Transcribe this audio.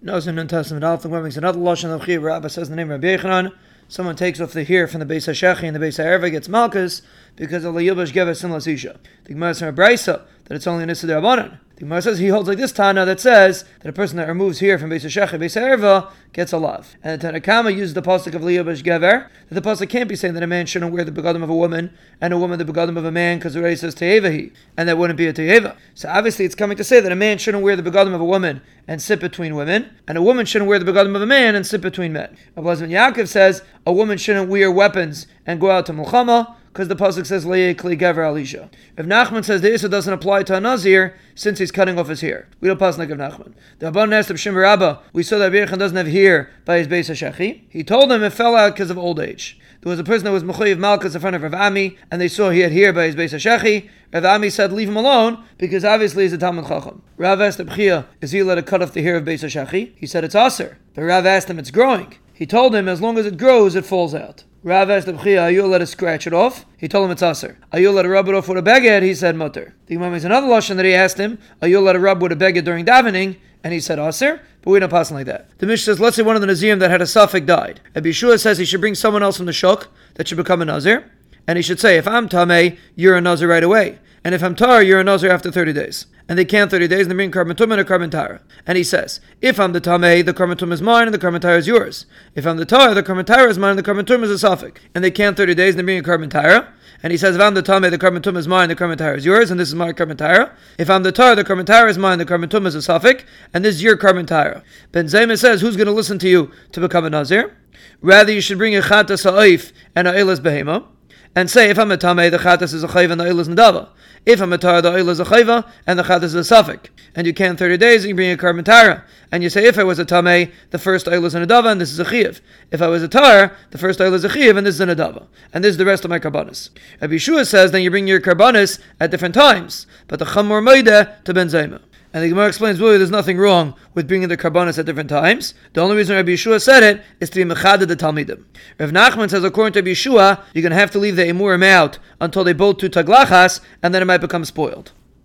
No, in New Testament, Alpha makes another Lashon of Chiv. Rabbi says the name Rabbi Yechanan. Someone takes off the hair from the base of Shechi and the base of Erva gets Malkus because of the Yubash Geves and Lasisha. The Gemara Brisa that it's only an Issa Rabbanan. The Gemara says he holds like this Tana that says that a person that removes here from Beis Shechi, Beis Erva, gets a love. And the Tanakama uses the pasuk of Liyabash Gever, that the pasuk can't be saying that a man shouldn't wear the begadim of a woman, and a woman the begadim of a man, because it already says Teyevahi, and that wouldn't be a Teyeva. So obviously it's coming to say that a man shouldn't wear the begadim of a woman and sit between women, and a woman shouldn't wear the begadim of a man and sit between men. Ablazman Yaakov says a woman shouldn't wear weapons and go out to Mulchama, because the pasuk says leikli gever alisha. If Nachman says the issa doesn't apply to a nazir since he's cutting off his hair, we don't pass like of Nachman. The Abban asked of Shimmer Abba, we saw that Birchan doesn't have hair by his base shechi. He told him it fell out because of old age. There was a person that was Mechoyev Malkus in front of Rav Ami, and they saw he had hair by his base shechi. Rav Ami said, leave him alone, because obviously he's a Talmid Chacham. Rav asked Abchia, is he allowed to cut off the hair of base shechi? He said, it's aser. But Rav asked him, it's growing. He told him, as long as it grows, it falls out. Rav asked Abchia, are you let us scratch it off? He told him it's aser. Are you let to rub it off with a beged? He said mutter. The Imam is another lashon that he asked him, are you let to rub with a beged during davening? And he said aser, but we don't pass like that. The Mishnah says, let's say one of the Nazirim that had a suffix died. Rabbi Yehoshua says he should bring someone else from the shuk that should become a Nazir, and he should say, if I'm Tameh, you're a Nazir right away. And if I'm Tar, you're a Nazir after 30 days. And they count 30 days and they bring Karban Tum and a Karban. And he says, if I'm the Tameh, the Karban is mine and the Karban is yours. If I'm the Tar, the Karban is mine and the Karban is a suffix. And they count 30 days and they bring a Karban. And he says, if I'm the Tameh, the Karban is mine, the Karban is yours, and this is my Karban. If I'm the Tar, the Karban is mine, the Karban is a suffix, and this is your Karban. Ben Zoma says, who's going to listen to you to become a Nazir? Rather, you should bring a Chata Sa'if and a Elas Behema and say if I'm a tame, the chatas is a chayva and the oil is nadava. If I'm a tar, the oil is a chayva and the chatas is a suffix. And you can 30 days and you bring a karban tara. And you say if I was a tame, the first oil is a nadava and this is a chiv. If I was a tar, the first oil is a chiv and this is a nadava. And this is the rest of my karbanis. Rabbi Yehoshua says then you bring your karbanis at different times, but the chamor moide to ben zoma. And the Gemara explains really there's nothing wrong with bringing the karbanis at different times. The only reason Rabbi Yehoshua said it is to be mechaded the talmidim. Rav Nachman says according to Rabbi Yehoshua, you're going to have to leave the emurim out until they both do taglachas, and then it might become spoiled.